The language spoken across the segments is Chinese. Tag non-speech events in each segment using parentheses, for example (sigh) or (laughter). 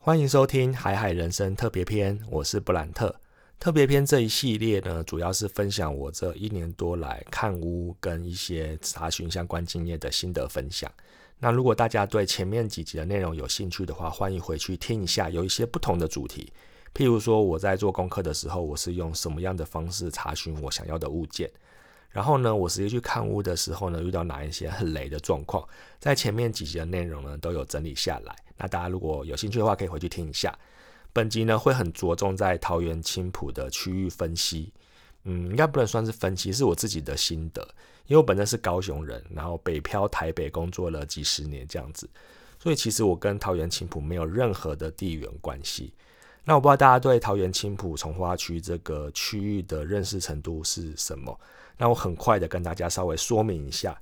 欢迎收听《海海人生特别篇》，我是布兰特。特别篇这一系列呢，主要是分享我这一年多来看屋跟一些查询相关经验的心得分享。那如果大家对前面几集的内容有兴趣的话，欢迎回去听一下，有一些不同的主题。譬如说，我在做功课的时候，我是用什么样的方式查询我想要的物件？然后呢，我实际去看屋的时候呢，遇到哪一些很雷的状况，在前面几集的内容呢都有整理下来。那大家如果有兴趣的话，可以回去听一下。本集呢会很着重在桃园青浦的区域分析，嗯，应该不能算是分析，是我自己的心得。因为我本身是高雄人，然后北漂台北工作了几十年这样子，所以其实我跟桃园青浦没有任何的地缘关系。那我不知道大家对桃园青浦从化区这个区域的认识程度是什么？那我很快的跟大家稍微说明一下，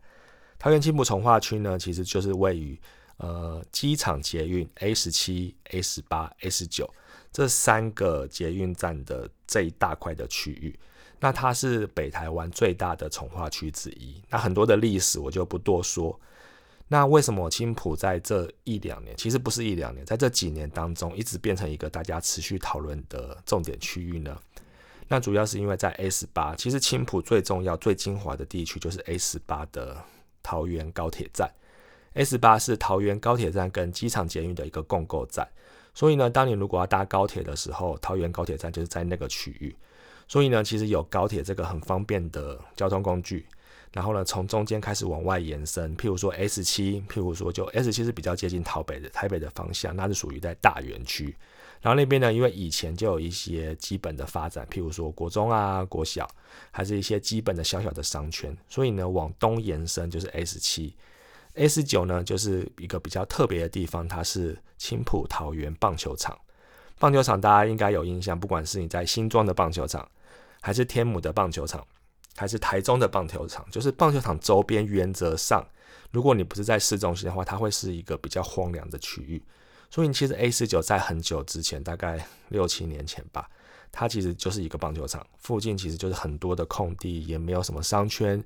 桃园青浦从化区呢，其实就是位于呃机场捷运 A 十七、A 十八、A 十九这三个捷运站的这一大块的区域。那它是北台湾最大的从化区之一。那很多的历史我就不多说。那为什么青浦在这一两年，其实不是一两年，在这几年当中，一直变成一个大家持续讨论的重点区域呢？那主要是因为在 A 十八，其实青浦最重要、最精华的地区就是 A 十八的桃园高铁站。S 八是桃园高铁站跟机场捷运的一个共构站，所以呢，当你如果要搭高铁的时候，桃园高铁站就是在那个区域。所以呢，其实有高铁这个很方便的交通工具。然后呢，从中间开始往外延伸，譬如说 S 七，譬如说就 S 七是比较接近台北的台北的方向，那是属于在大园区。然后那边呢，因为以前就有一些基本的发展，譬如说国中啊、国小，还是一些基本的小小的商圈，所以呢，往东延伸就是 S 七、S 九呢，就是一个比较特别的地方，它是青浦桃园棒球场。棒球场大家应该有印象，不管是你在新庄的棒球场，还是天母的棒球场，还是台中的棒球场，就是棒球场周边原则上，如果你不是在市中心的话，它会是一个比较荒凉的区域。所以其实 A 四九在很久之前，大概六七年前吧，它其实就是一个棒球场，附近其实就是很多的空地，也没有什么商圈，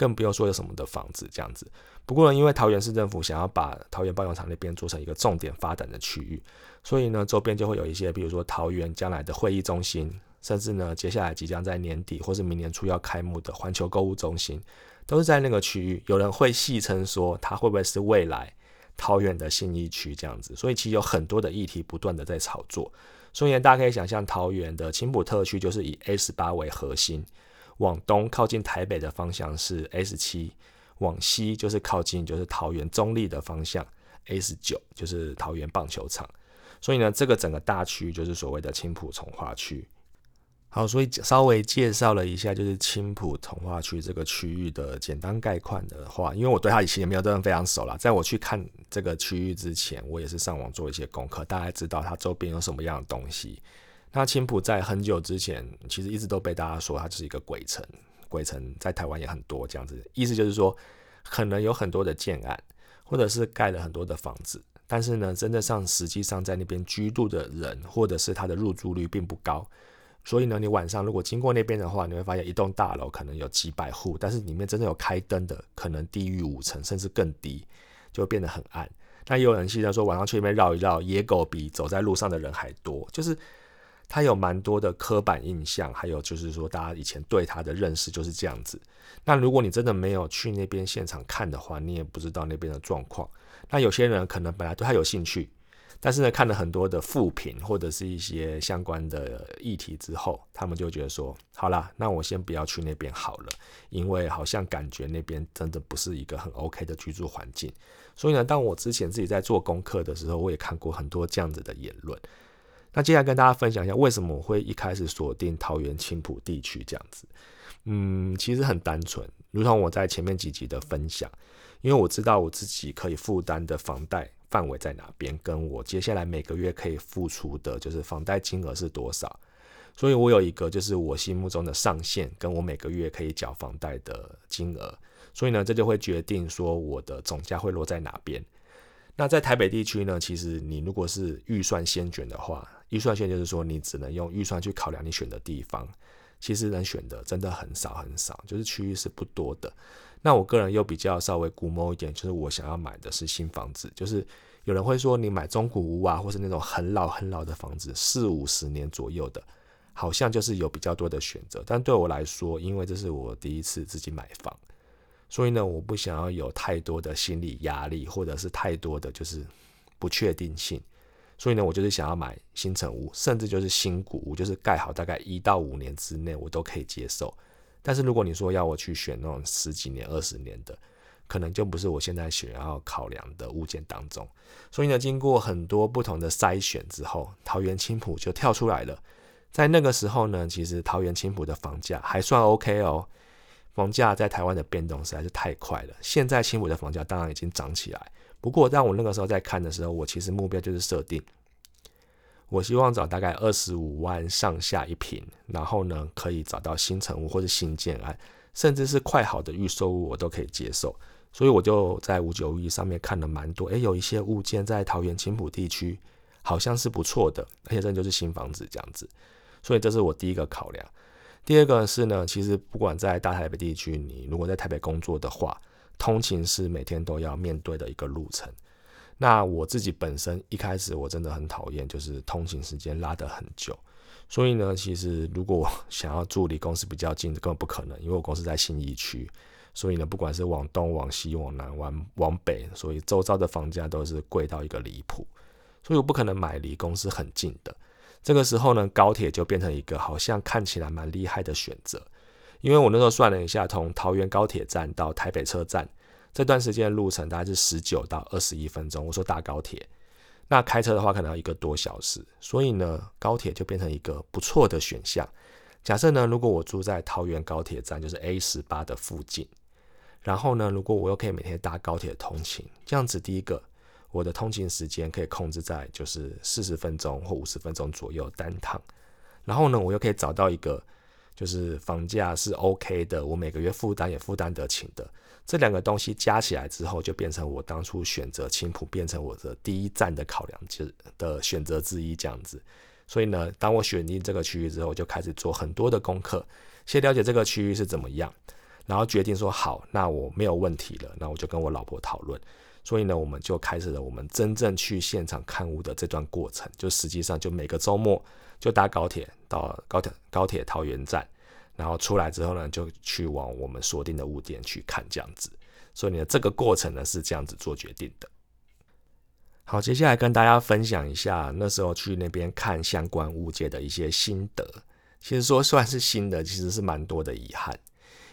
更不用说有什么的房子这样子。不过呢，因为桃园市政府想要把桃园棒球场那边做成一个重点发展的区域，所以呢，周边就会有一些，比如说桃园将来的会议中心，甚至呢，接下来即将在年底或是明年初要开幕的环球购物中心，都是在那个区域。有人会戏称说，它会不会是未来？桃园的新一区这样子，所以其实有很多的议题不断的在炒作。所以呢，大家可以想象，桃园的青浦特区就是以 S 八为核心，往东靠近台北的方向是 S 七，往西就是靠近就是桃园中立的方向 S 九，就是桃园棒球场。所以呢，这个整个大区就是所谓的青浦从化区。好，所以稍微介绍了一下，就是青浦从化区这个区域的简单概况的话，因为我对它以前也没有真的非常熟啦，在我去看这个区域之前，我也是上网做一些功课，大概知道它周边有什么样的东西。那青浦在很久之前，其实一直都被大家说它就是一个鬼城，鬼城在台湾也很多这样子，意思就是说，可能有很多的建案，或者是盖了很多的房子，但是呢，真正上实际上在那边居住的人，或者是它的入住率并不高。所以呢，你晚上如果经过那边的话，你会发现一栋大楼可能有几百户，但是里面真正有开灯的可能低于五成，甚至更低，就变得很暗。那也有人现在说晚上去那边绕一绕，野狗比走在路上的人还多，就是他有蛮多的刻板印象，还有就是说大家以前对他的认识就是这样子。那如果你真的没有去那边现场看的话，你也不知道那边的状况。那有些人可能本来对他有兴趣。但是呢，看了很多的副评或者是一些相关的议题之后，他们就觉得说，好啦，那我先不要去那边好了，因为好像感觉那边真的不是一个很 OK 的居住环境。所以呢，当我之前自己在做功课的时候，我也看过很多这样子的言论。那接下来跟大家分享一下，为什么我会一开始锁定桃园青浦地区这样子？嗯，其实很单纯，如同我在前面几集的分享，因为我知道我自己可以负担的房贷。范围在哪边？跟我接下来每个月可以付出的，就是房贷金额是多少？所以我有一个就是我心目中的上限，跟我每个月可以缴房贷的金额。所以呢，这就会决定说我的总价会落在哪边。那在台北地区呢，其实你如果是预算先卷的话，预算先就是说你只能用预算去考量你选的地方，其实能选的真的很少很少，就是区域是不多的。那我个人又比较稍微估摸一点，就是我想要买的是新房子，就是有人会说，你买中古屋啊，或是那种很老很老的房子，四五十年左右的，好像就是有比较多的选择。但对我来说，因为这是我第一次自己买房，所以呢，我不想要有太多的心理压力，或者是太多的就是不确定性。所以呢，我就是想要买新城屋，甚至就是新古屋，就是盖好大概一到五年之内，我都可以接受。但是如果你说要我去选那种十几年、二十年的，可能就不是我现在想要考量的物件当中，所以呢，经过很多不同的筛选之后，桃园青浦就跳出来了。在那个时候呢，其实桃园青浦的房价还算 OK 哦，房价在台湾的变动实在是太快了。现在青浦的房价当然已经涨起来，不过当我那个时候在看的时候，我其实目标就是设定，我希望找大概二十五万上下一平，然后呢，可以找到新城屋或者新建案，甚至是快好的预售屋，我都可以接受。所以我就在五九一上面看了蛮多，诶，有一些物件在桃园青浦地区好像是不错的，而且这就是新房子这样子，所以这是我第一个考量。第二个是呢，其实不管在大台北地区，你如果在台北工作的话，通勤是每天都要面对的一个路程。那我自己本身一开始我真的很讨厌，就是通勤时间拉得很久。所以呢，其实如果 (laughs) 想要住离公司比较近的，根本不可能，因为我公司在新义区。所以呢，不管是往东、往西、往南、往往北，所以周遭的房价都是贵到一个离谱。所以我不可能买离公司很近的。这个时候呢，高铁就变成一个好像看起来蛮厉害的选择。因为我那时候算了一下，从桃园高铁站到台北车站这段时间的路程大概是十九到二十一分钟。我说搭高铁，那开车的话可能要一个多小时。所以呢，高铁就变成一个不错的选项。假设呢，如果我住在桃园高铁站，就是 A 十八的附近。然后呢，如果我又可以每天搭高铁通勤，这样子，第一个，我的通勤时间可以控制在就是四十分钟或五十分钟左右单趟。然后呢，我又可以找到一个就是房价是 OK 的，我每个月负担也负担得起的。这两个东西加起来之后，就变成我当初选择青浦变成我的第一站的考量之的选择之一这样子。所以呢，当我选定这个区域之后，就开始做很多的功课，先了解这个区域是怎么样。然后决定说好，那我没有问题了。那我就跟我老婆讨论，所以呢，我们就开始了我们真正去现场看屋的这段过程。就实际上就每个周末就搭高铁到高铁高铁桃园站，然后出来之后呢，就去往我们锁定的物店去看这样子。所以呢，这个过程呢是这样子做决定的。好，接下来跟大家分享一下那时候去那边看相关物件的一些心得。其实说算是新的，其实是蛮多的遗憾。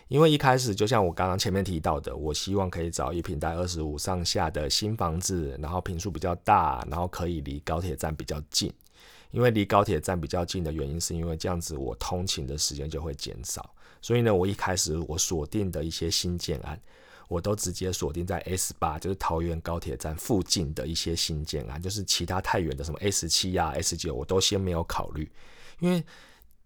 因为一开始就像我刚刚前面提到的，我希望可以找一平在二十五上下的新房子，然后平数比较大，然后可以离高铁站比较近。因为离高铁站比较近的原因，是因为这样子我通勤的时间就会减少。所以呢，我一开始我锁定的一些新建案，我都直接锁定在 S 八，就是桃园高铁站附近的一些新建案，就是其他太远的什么 S 七呀、S 九，我都先没有考虑，因为。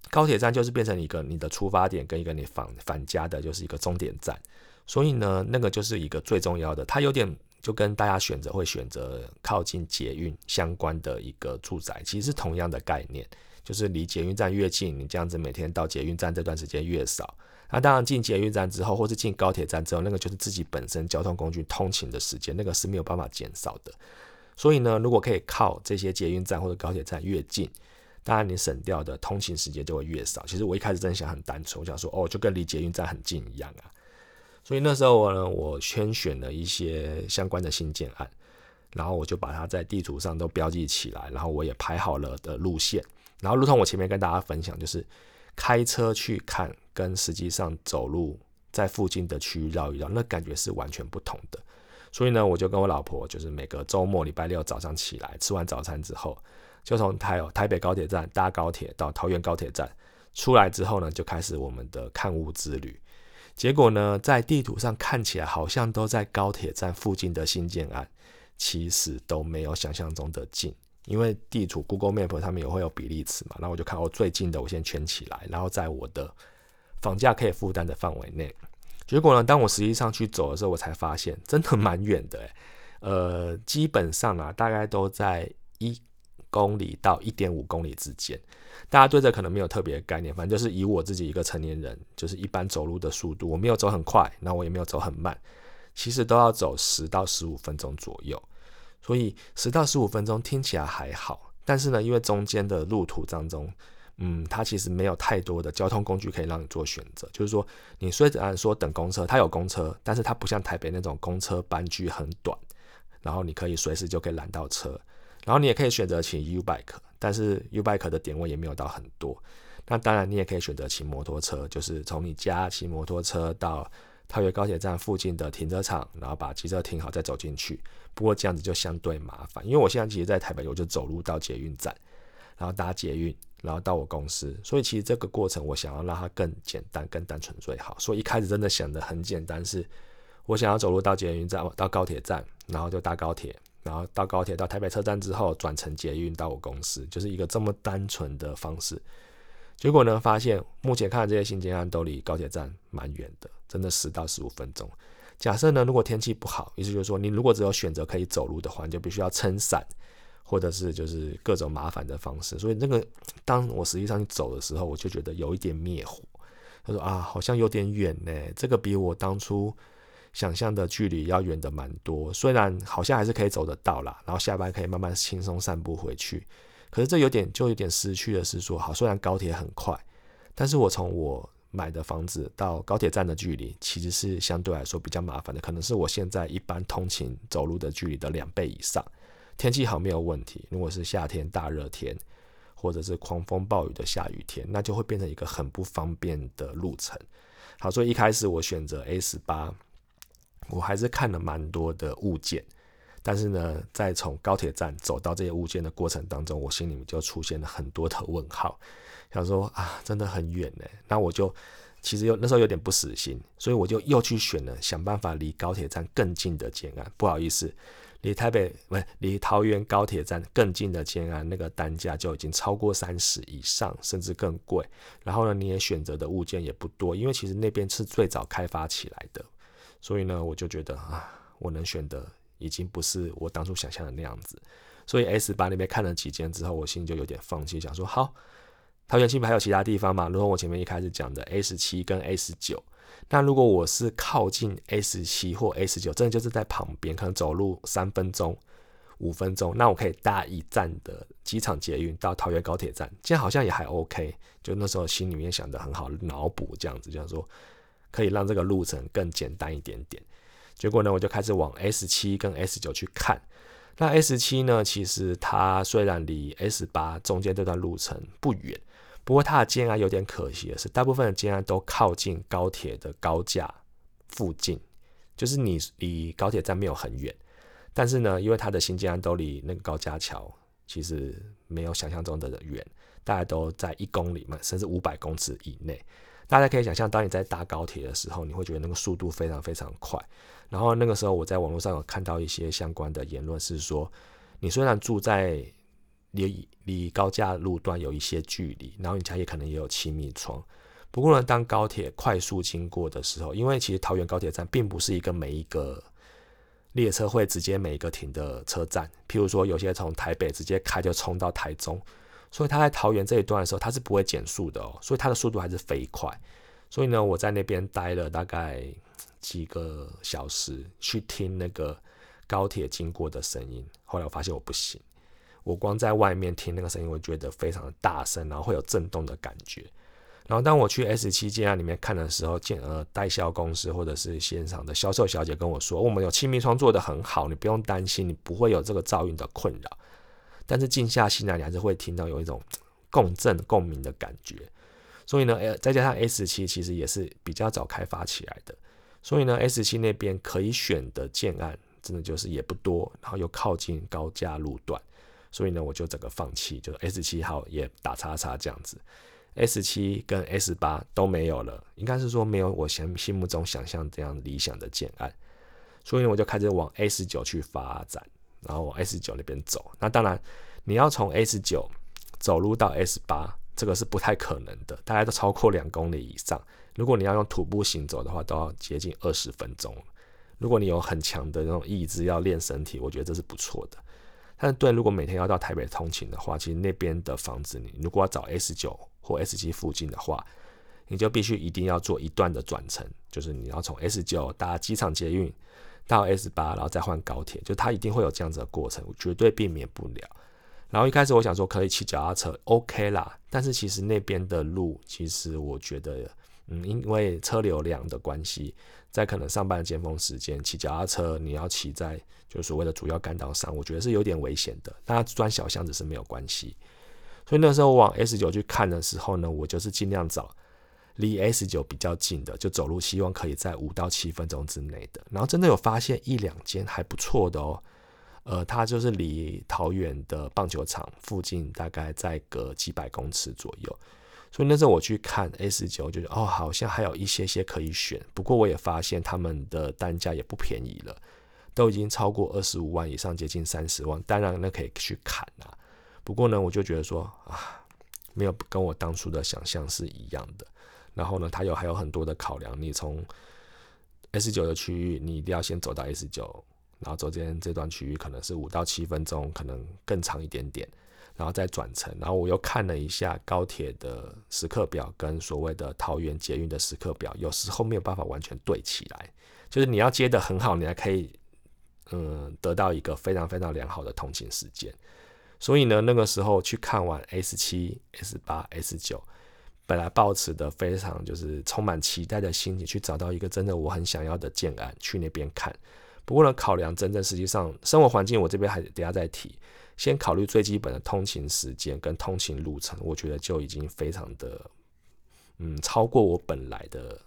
高铁站就是变成一个你的出发点跟一个你返返家的，就是一个终点站，所以呢，那个就是一个最重要的。它有点就跟大家选择会选择靠近捷运相关的一个住宅，其实是同样的概念，就是离捷运站越近，你这样子每天到捷运站这段时间越少。那当然进捷运站之后，或是进高铁站之后，那个就是自己本身交通工具通勤的时间，那个是没有办法减少的。所以呢，如果可以靠这些捷运站或者高铁站越近。当然，你省掉的通勤时间就会越少。其实我一开始真的想很单纯，我想说，哦，就跟离捷运站很近一样啊。所以那时候我呢，我先选了一些相关的新建案，然后我就把它在地图上都标记起来，然后我也排好了的路线。然后，如同我前面跟大家分享，就是开车去看，跟实际上走路在附近的区域绕一绕，那感觉是完全不同的。所以呢，我就跟我老婆，就是每个周末礼拜六早上起来吃完早餐之后。就从台台北高铁站搭高铁到桃园高铁站，出来之后呢，就开始我们的看屋之旅。结果呢，在地图上看起来好像都在高铁站附近的新建案，其实都没有想象中的近。因为地图 Google Map 上面也会有比例尺嘛，然后我就看我最近的，我先圈起来，然后在我的房价可以负担的范围内。结果呢，当我实际上去走的时候，我才发现真的蛮远的，呃，基本上啊，大概都在一。公里到一点五公里之间，大家对这可能没有特别的概念，反正就是以我自己一个成年人，就是一般走路的速度，我没有走很快，那我也没有走很慢，其实都要走十到十五分钟左右。所以十到十五分钟听起来还好，但是呢，因为中间的路途当中，嗯，它其实没有太多的交通工具可以让你做选择。就是说，你虽然说等公车，它有公车，但是它不像台北那种公车班距很短，然后你可以随时就可以拦到车。然后你也可以选择骑 U bike，但是 U bike 的点位也没有到很多。那当然，你也可以选择骑摩托车，就是从你家骑摩托车到桃园高铁站附近的停车场，然后把机车停好再走进去。不过这样子就相对麻烦，因为我现在其实，在台北，我就走路到捷运站，然后搭捷运，然后到我公司。所以其实这个过程，我想要让它更简单、更单纯最好。所以一开始真的想的很简单，是我想要走路到捷运站，到高铁站，然后就搭高铁。然后到高铁到台北车站之后，转乘捷运到我公司，就是一个这么单纯的方式。结果呢，发现目前看这些新建案都离高铁站蛮远的，真的十到十五分钟。假设呢，如果天气不好，意思就是说，你如果只有选择可以走路的话，你就必须要撑伞，或者是就是各种麻烦的方式。所以那个当我实际上走的时候，我就觉得有一点灭火。他说啊，好像有点远呢，这个比我当初。想象的距离要远的蛮多，虽然好像还是可以走得到啦，然后下班可以慢慢轻松散步回去，可是这有点就有点失去的是说，好，虽然高铁很快，但是我从我买的房子到高铁站的距离其实是相对来说比较麻烦的，可能是我现在一般通勤走路的距离的两倍以上。天气好没有问题，如果是夏天大热天，或者是狂风暴雨的下雨天，那就会变成一个很不方便的路程。好，所以一开始我选择 A 十八。我还是看了蛮多的物件，但是呢，在从高铁站走到这些物件的过程当中，我心里面就出现了很多的问号，想说啊，真的很远呢。那我就其实有那时候有点不死心，所以我就又去选了想办法离高铁站更近的建安。不好意思，离台北不是离桃园高铁站更近的建安，那个单价就已经超过三十以上，甚至更贵。然后呢，你也选择的物件也不多，因为其实那边是最早开发起来的。所以呢，我就觉得啊，我能选的已经不是我当初想象的那样子。所以 S 八那边看了几间之后，我心里就有点放弃，想说好，桃园新北还有其他地方嘛？如果我前面一开始讲的 S 七跟 S 九，那如果我是靠近 S 七或 S 九，真的就是在旁边，可能走路三分钟、五分钟，那我可以搭一站的机场捷运到桃园高铁站，这样好像也还 OK。就那时候心里面想的很好，脑补这样子，样说。可以让这个路程更简单一点点。结果呢，我就开始往 S 七跟 S 九去看。那 S 七呢，其实它虽然离 S 八中间这段路程不远，不过它的建安有点可惜的是，大部分的建安都靠近高铁的高架附近，就是你离高铁站没有很远。但是呢，因为它的新建安都离那个高架桥其实没有想象中的远，大概都在一公里嘛，甚至五百公尺以内。大家可以想象，当你在搭高铁的时候，你会觉得那个速度非常非常快。然后那个时候，我在网络上有看到一些相关的言论，是说，你虽然住在离离高架路段有一些距离，然后你家也可能也有亲密窗。不过呢，当高铁快速经过的时候，因为其实桃园高铁站并不是一个每一个列车会直接每一个停的车站，譬如说有些从台北直接开就冲到台中。所以他在桃园这一段的时候，他是不会减速的哦，所以他的速度还是飞快。所以呢，我在那边待了大概几个小时，去听那个高铁经过的声音。后来我发现我不行，我光在外面听那个声音，我觉得非常的大声，然后会有震动的感觉。然后当我去 S 七建案里面看的时候，建呃代销公司或者是现场的销售小姐跟我说，我们有气密窗做的很好，你不用担心，你不会有这个噪音的困扰。但是静下心来，你还是会听到有一种 (tsk) 共振、共鸣的感觉。所以呢，呃，再加上 S 七其实也是比较早开发起来的，所以呢，S 七那边可以选的建案真的就是也不多，然后又靠近高架路段，所以呢，我就整个放弃，就 S 七号也打叉叉这样子。S 七跟 S 八都没有了，应该是说没有我心心目中想象这样理想的建案，所以呢，我就开始往 S 九去发展。然后往 S 九那边走，那当然你要从 S 九走路到 S 八，这个是不太可能的，大概都超过两公里以上。如果你要用徒步行走的话，都要接近二十分钟。如果你有很强的那种意志要练身体，我觉得这是不错的。但是对，如果每天要到台北通勤的话，其实那边的房子，你如果要找 S 九或 S 七附近的话，你就必须一定要做一段的转乘，就是你要从 S 九搭机场捷运。到 S 八，然后再换高铁，就它一定会有这样子的过程，绝对避免不了。然后一开始我想说可以骑脚踏车，OK 啦。但是其实那边的路，其实我觉得，嗯，因为车流量的关系，在可能上班的尖峰时间骑脚踏车，你要骑在就所谓的主要干道上，我觉得是有点危险的。大家钻小巷子是没有关系。所以那时候我往 S 九去看的时候呢，我就是尽量找离 S 九比较近的，就走路，希望可以在五到七分钟之内的。然后真的有发现一两间还不错的哦。呃，它就是离桃园的棒球场附近，大概在隔几百公尺左右。所以那时候我去看 S 九，就哦，好像还有一些些可以选。不过我也发现他们的单价也不便宜了，都已经超过二十五万以上，接近三十万。当然那可以去砍啊。不过呢，我就觉得说啊，没有跟我当初的想象是一样的。然后呢，它有还有很多的考量。你从 S 九的区域，你一定要先走到 S 九。然后中间这段区域可能是五到七分钟，可能更长一点点，然后再转乘。然后我又看了一下高铁的时刻表跟所谓的桃园捷运的时刻表，有时候没有办法完全对起来。就是你要接的很好，你还可以嗯得到一个非常非常良好的通勤时间。所以呢，那个时候去看完 S 七、S 八、S 九，本来抱持的非常就是充满期待的心情，去找到一个真的我很想要的建案，去那边看。不过呢，考量真正实际上生活环境，我这边还等下再提。先考虑最基本的通勤时间跟通勤路程，我觉得就已经非常的，嗯，超过我本来的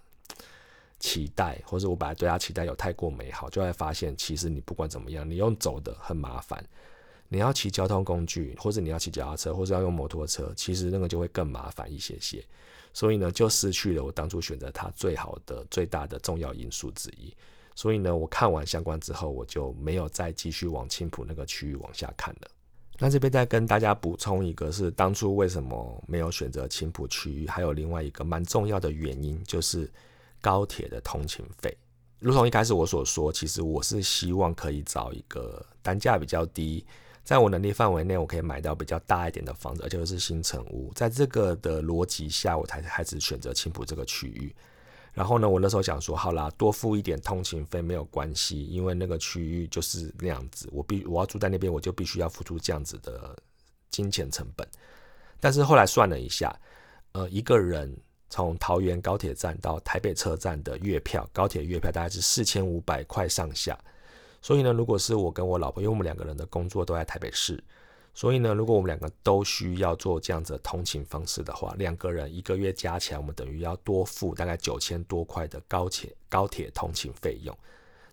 期待，或者我本来对他期待有太过美好，就会发现其实你不管怎么样，你用走的很麻烦，你要骑交通工具，或者你要骑脚踏车，或者要用摩托车，其实那个就会更麻烦一些些。所以呢，就失去了我当初选择它最好的、最大的重要因素之一。所以呢，我看完相关之后，我就没有再继续往青浦那个区域往下看了。那这边再跟大家补充一个，是当初为什么没有选择青浦区域，还有另外一个蛮重要的原因，就是高铁的通勤费。如同一开始我所说，其实我是希望可以找一个单价比较低，在我能力范围内，我可以买到比较大一点的房子，而且是新城屋。在这个的逻辑下，我才开始选择青浦这个区域。然后呢，我那时候想说，好啦，多付一点通勤费没有关系，因为那个区域就是那样子，我必我要住在那边，我就必须要付出这样子的金钱成本。但是后来算了一下，呃，一个人从桃园高铁站到台北车站的月票，高铁月票大概是四千五百块上下。所以呢，如果是我跟我老婆，因为我们两个人的工作都在台北市。所以呢，如果我们两个都需要做这样子通勤方式的话，两个人一个月加起来，我们等于要多付大概九千多块的高铁高铁通勤费用。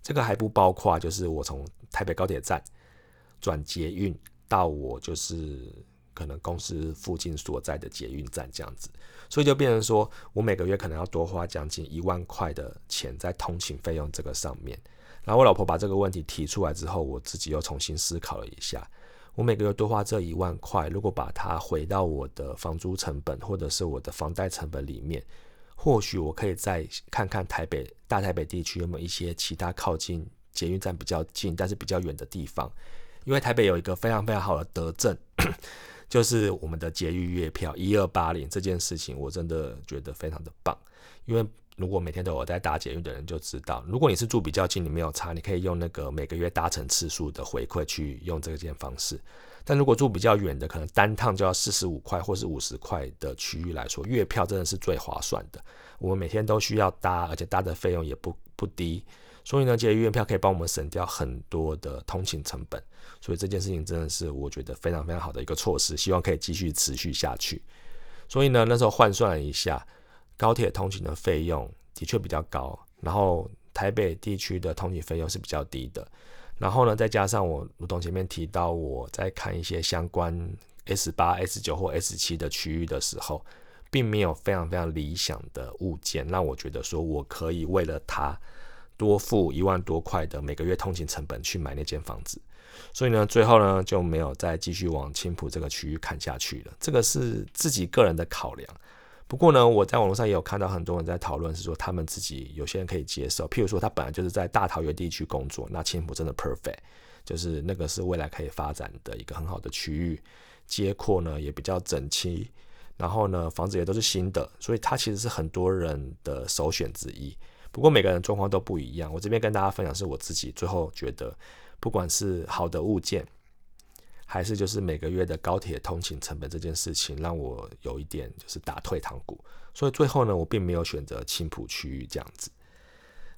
这个还不包括就是我从台北高铁站转捷运到我就是可能公司附近所在的捷运站这样子，所以就变成说我每个月可能要多花将近一万块的钱在通勤费用这个上面。然后我老婆把这个问题提出来之后，我自己又重新思考了一下。我每个月多花这一万块，如果把它回到我的房租成本或者是我的房贷成本里面，或许我可以再看看台北大台北地区有没有一些其他靠近捷运站比较近，但是比较远的地方。因为台北有一个非常非常好的德政，(clears throat) 就是我们的捷运月票一二八零这件事情，我真的觉得非常的棒，因为。如果每天都有在搭捷运的人就知道，如果你是住比较近，你没有差，你可以用那个每个月搭乘次数的回馈去用这件方式。但如果住比较远的，可能单趟就要四十五块或是五十块的区域来说，月票真的是最划算的。我们每天都需要搭，而且搭的费用也不不低，所以呢，捷运月票可以帮我们省掉很多的通勤成本。所以这件事情真的是我觉得非常非常好的一个措施，希望可以继续持续下去。所以呢，那时候换算了一下。高铁通勤的费用的确比较高，然后台北地区的通勤费用是比较低的。然后呢，再加上我如同前面提到，我在看一些相关 S 八、S 九或 S 七的区域的时候，并没有非常非常理想的物件，让我觉得说我可以为了它多付一万多块的每个月通勤成本去买那间房子。所以呢，最后呢就没有再继续往青浦这个区域看下去了。这个是自己个人的考量。不过呢，我在网络上也有看到很多人在讨论，是说他们自己有些人可以接受。譬如说，他本来就是在大桃园地区工作，那青浦真的 perfect，就是那个是未来可以发展的一个很好的区域，街廓呢也比较整齐，然后呢房子也都是新的，所以它其实是很多人的首选之一。不过每个人状况都不一样，我这边跟大家分享是我自己最后觉得，不管是好的物件，还是就是每个月的高铁通勤成本这件事情，让我有一点就是打退堂鼓。所以最后呢，我并没有选择青浦区域这样子。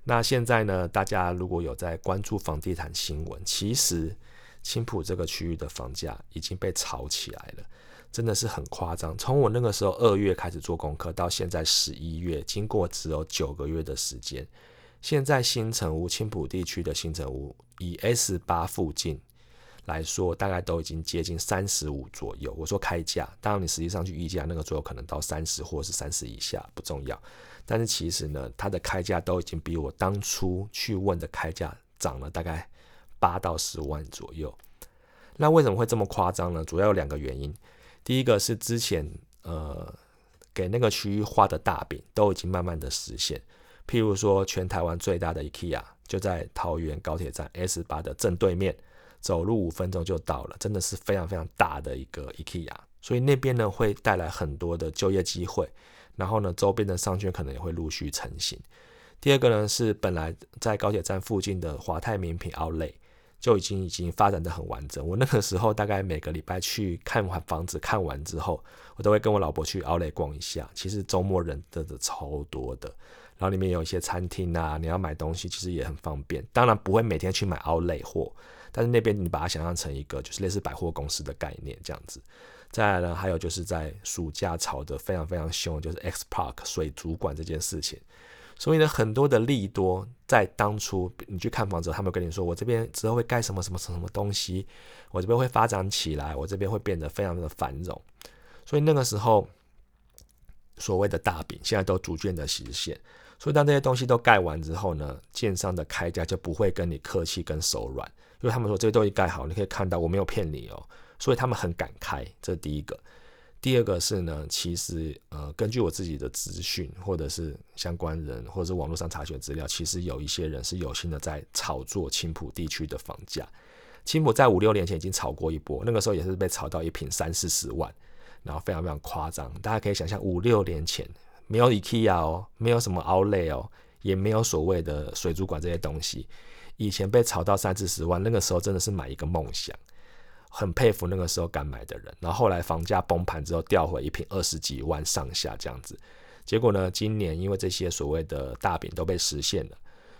那现在呢，大家如果有在关注房地产新闻，其实青浦这个区域的房价已经被炒起来了，真的是很夸张。从我那个时候二月开始做功课，到现在十一月，经过只有九个月的时间，现在新城屋青浦地区的新城屋以 S 八附近。来说，大概都已经接近三十五左右。我说开价，当然你实际上去议价，那个最后可能到三十或者是三十以下，不重要。但是其实呢，它的开价都已经比我当初去问的开价涨了大概八到十万左右。那为什么会这么夸张呢？主要有两个原因。第一个是之前呃给那个区域画的大饼都已经慢慢的实现，譬如说全台湾最大的 IKEA 就在桃园高铁站 S 八的正对面。走路五分钟就到了，真的是非常非常大的一个 IKEA，所以那边呢会带来很多的就业机会，然后呢周边的商圈可能也会陆续成型。第二个呢是本来在高铁站附近的华泰名品 Outlet 就已经已经发展的很完整。我那个时候大概每个礼拜去看完房子看完之后，我都会跟我老婆去 Outlet 逛一下。其实周末人真的超多的，然后里面有一些餐厅啊，你要买东西其实也很方便。当然不会每天去买 Outlet 货。但是那边你把它想象成一个就是类似百货公司的概念这样子，再来呢，还有就是在暑假炒得非常非常凶，就是 X Park 水族馆这件事情。所以呢，很多的利多在当初你去看房子，他们跟你说我这边之后会盖什么什么什么东西，我这边会发展起来，我这边会变得非常的繁荣。所以那个时候所谓的大饼，现在都逐渐的实现。所以当这些东西都盖完之后呢，建商的开价就不会跟你客气跟手软。因为他们说这个东西盖好，你可以看到我没有骗你哦，所以他们很敢开，这是第一个。第二个是呢，其实呃，根据我自己的资讯，或者是相关人，或者是网络上查询资料，其实有一些人是有心的在炒作青浦地区的房价。青浦在五六年前已经炒过一波，那个时候也是被炒到一平三四十万，然后非常非常夸张。大家可以想象，五六年前没有 IKEA 哦，没有什么 Outlet 哦，也没有所谓的水族馆这些东西。以前被炒到三四十万，那个时候真的是买一个梦想，很佩服那个时候敢买的人。然后后来房价崩盘之后，掉回一平二十几万上下这样子。结果呢，今年因为这些所谓的大饼都被实现了，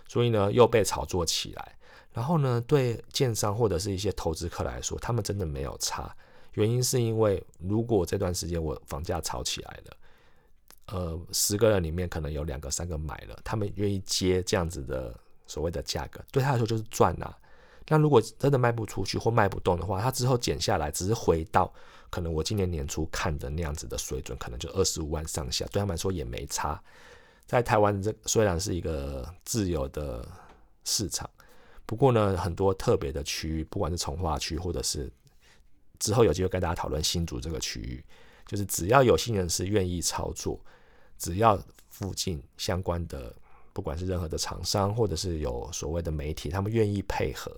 所以呢又被炒作起来。然后呢，对建商或者是一些投资客来说，他们真的没有差。原因是因为如果这段时间我房价炒起来了，呃，十个人里面可能有两个、三个买了，他们愿意接这样子的。所谓的价格对他来说就是赚啊。那如果真的卖不出去或卖不动的话，他之后减下来只是回到可能我今年年初看的那样子的水准，可能就二十五万上下，对他们来说也没差。在台湾这虽然是一个自由的市场，不过呢，很多特别的区域，不管是从化区或者是之后有机会跟大家讨论新竹这个区域，就是只要有心人士愿意操作，只要附近相关的。不管是任何的厂商，或者是有所谓的媒体，他们愿意配合，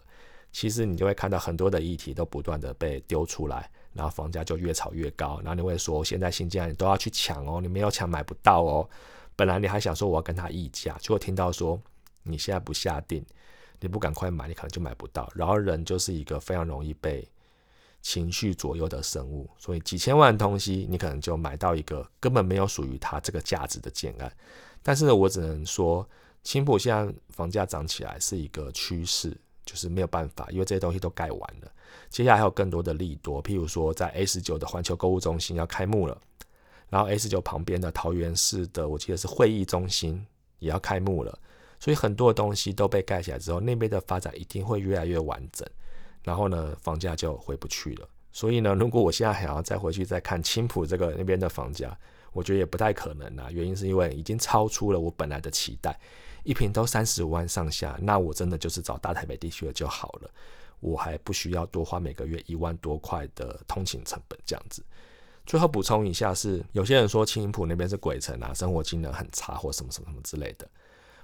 其实你就会看到很多的议题都不断的被丢出来，然后房价就越炒越高。然后你会说，现在新建你都要去抢哦，你没有抢买不到哦。本来你还想说我要跟他议价，结果听到说你现在不下定，你不赶快买，你可能就买不到。然后人就是一个非常容易被情绪左右的生物，所以几千万的东西，你可能就买到一个根本没有属于它这个价值的建案。但是，我只能说，青浦现在房价涨起来是一个趋势，就是没有办法，因为这些东西都盖完了。接下来还有更多的利多，譬如说在 S 九的环球购物中心要开幕了，然后 S 九旁边的桃园市的，我记得是会议中心也要开幕了。所以很多的东西都被盖起来之后，那边的发展一定会越来越完整，然后呢，房价就回不去了。所以呢，如果我现在还要再回去再看青浦这个那边的房价，我觉得也不太可能啊，原因是因为已经超出了我本来的期待，一瓶都三十五万上下，那我真的就是找大台北地区的就好了，我还不需要多花每个月一万多块的通勤成本这样子。最后补充一下是，有些人说青云浦那边是鬼城啊，生活机能很差或什么什么什么之类的。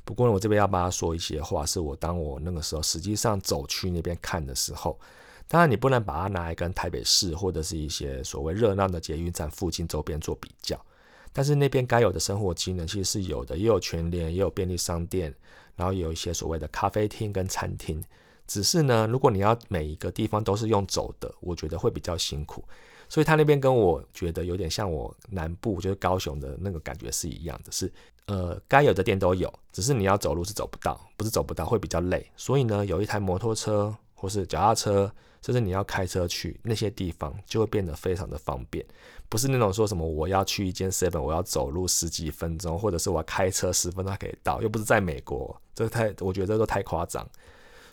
不过呢，我这边要帮他说一些话，是我当我那个时候实际上走去那边看的时候，当然你不能把它拿来跟台北市或者是一些所谓热闹的捷运站附近周边做比较。但是那边该有的生活机能其实是有的，也有全联，也有便利商店，然后有一些所谓的咖啡厅跟餐厅。只是呢，如果你要每一个地方都是用走的，我觉得会比较辛苦。所以他那边跟我觉得有点像我南部，就是高雄的那个感觉是一样的，是呃该有的店都有，只是你要走路是走不到，不是走不到，会比较累。所以呢，有一台摩托车或是脚踏车，甚至你要开车去那些地方，就会变得非常的方便。不是那种说什么我要去一间 seven，我要走路十几分钟，或者是我要开车十分钟可以到，又不是在美国，这太我觉得这都太夸张。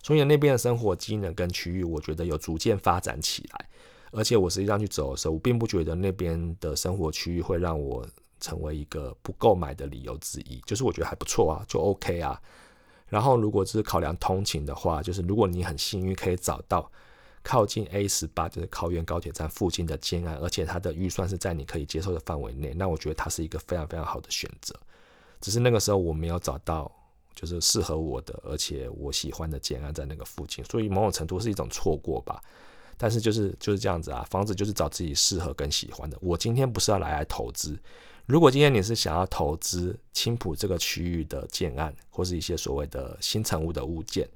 所以那边的生活机能跟区域，我觉得有逐渐发展起来。而且我实际上去走的时候，我并不觉得那边的生活区域会让我成为一个不购买的理由之一。就是我觉得还不错啊，就 OK 啊。然后如果只是考量通勤的话，就是如果你很幸运可以找到靠近 A 十八，就是桃园高铁站附近的建安，而且它的预算是在你可以接受的范围内，那我觉得它是一个非常非常好的选择。只是那个时候我没有找到就是适合我的，而且我喜欢的建安在那个附近，所以某种程度是一种错过吧。但是就是就是这样子啊，房子就是找自己适合跟喜欢的。我今天不是要来来投资，如果今天你是想要投资青浦这个区域的建案，或是一些所谓的新成物的物件，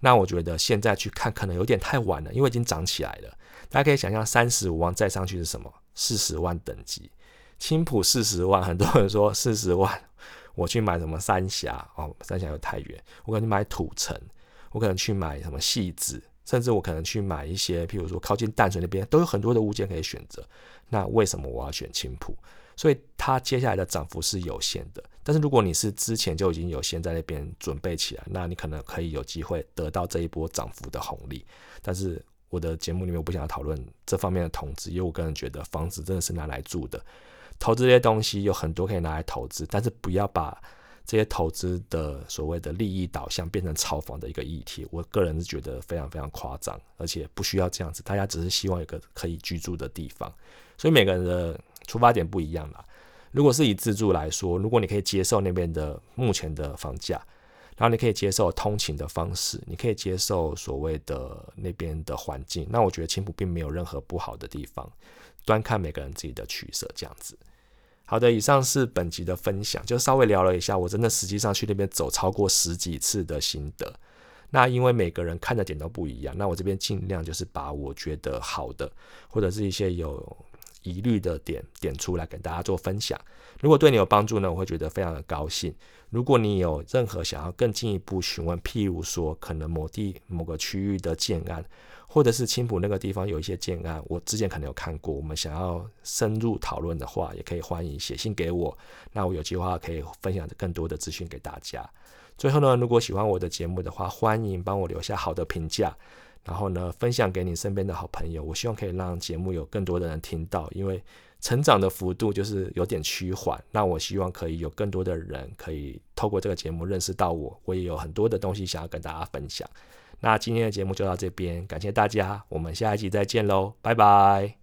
那我觉得现在去看可能有点太晚了，因为已经涨起来了。大家可以想象，三十五万再上去是什么？四十万等级，青浦四十万，很多人说四十万，我去买什么三峡哦，三峡又太远，我可能买土城，我可能去买什么戏子。甚至我可能去买一些，譬如说靠近淡水那边都有很多的物件可以选择。那为什么我要选青浦？所以它接下来的涨幅是有限的。但是如果你是之前就已经有先在那边准备起来，那你可能可以有机会得到这一波涨幅的红利。但是我的节目里面我不想要讨论这方面的投资，因为我个人觉得房子真的是拿来住的，投资这些东西有很多可以拿来投资，但是不要把。这些投资的所谓的利益导向变成炒房的一个议题，我个人是觉得非常非常夸张，而且不需要这样子。大家只是希望有个可以居住的地方，所以每个人的出发点不一样啦。如果是以自住来说，如果你可以接受那边的目前的房价，然后你可以接受通勤的方式，你可以接受所谓的那边的环境，那我觉得青浦并没有任何不好的地方，端看每个人自己的取舍这样子。好的，以上是本集的分享，就稍微聊了一下我真的实际上去那边走超过十几次的心得。那因为每个人看的点都不一样，那我这边尽量就是把我觉得好的或者是一些有疑虑的点点出来跟大家做分享。如果对你有帮助呢，我会觉得非常的高兴。如果你有任何想要更进一步询问，譬如说可能某地某个区域的建案。或者是青浦那个地方有一些建案，我之前可能有看过。我们想要深入讨论的话，也可以欢迎写信给我。那我有计划可以分享更多的资讯给大家。最后呢，如果喜欢我的节目的话，欢迎帮我留下好的评价，然后呢分享给你身边的好朋友。我希望可以让节目有更多的人听到，因为成长的幅度就是有点趋缓。那我希望可以有更多的人可以透过这个节目认识到我。我也有很多的东西想要跟大家分享。那今天的节目就到这边，感谢大家，我们下一集再见喽，拜拜。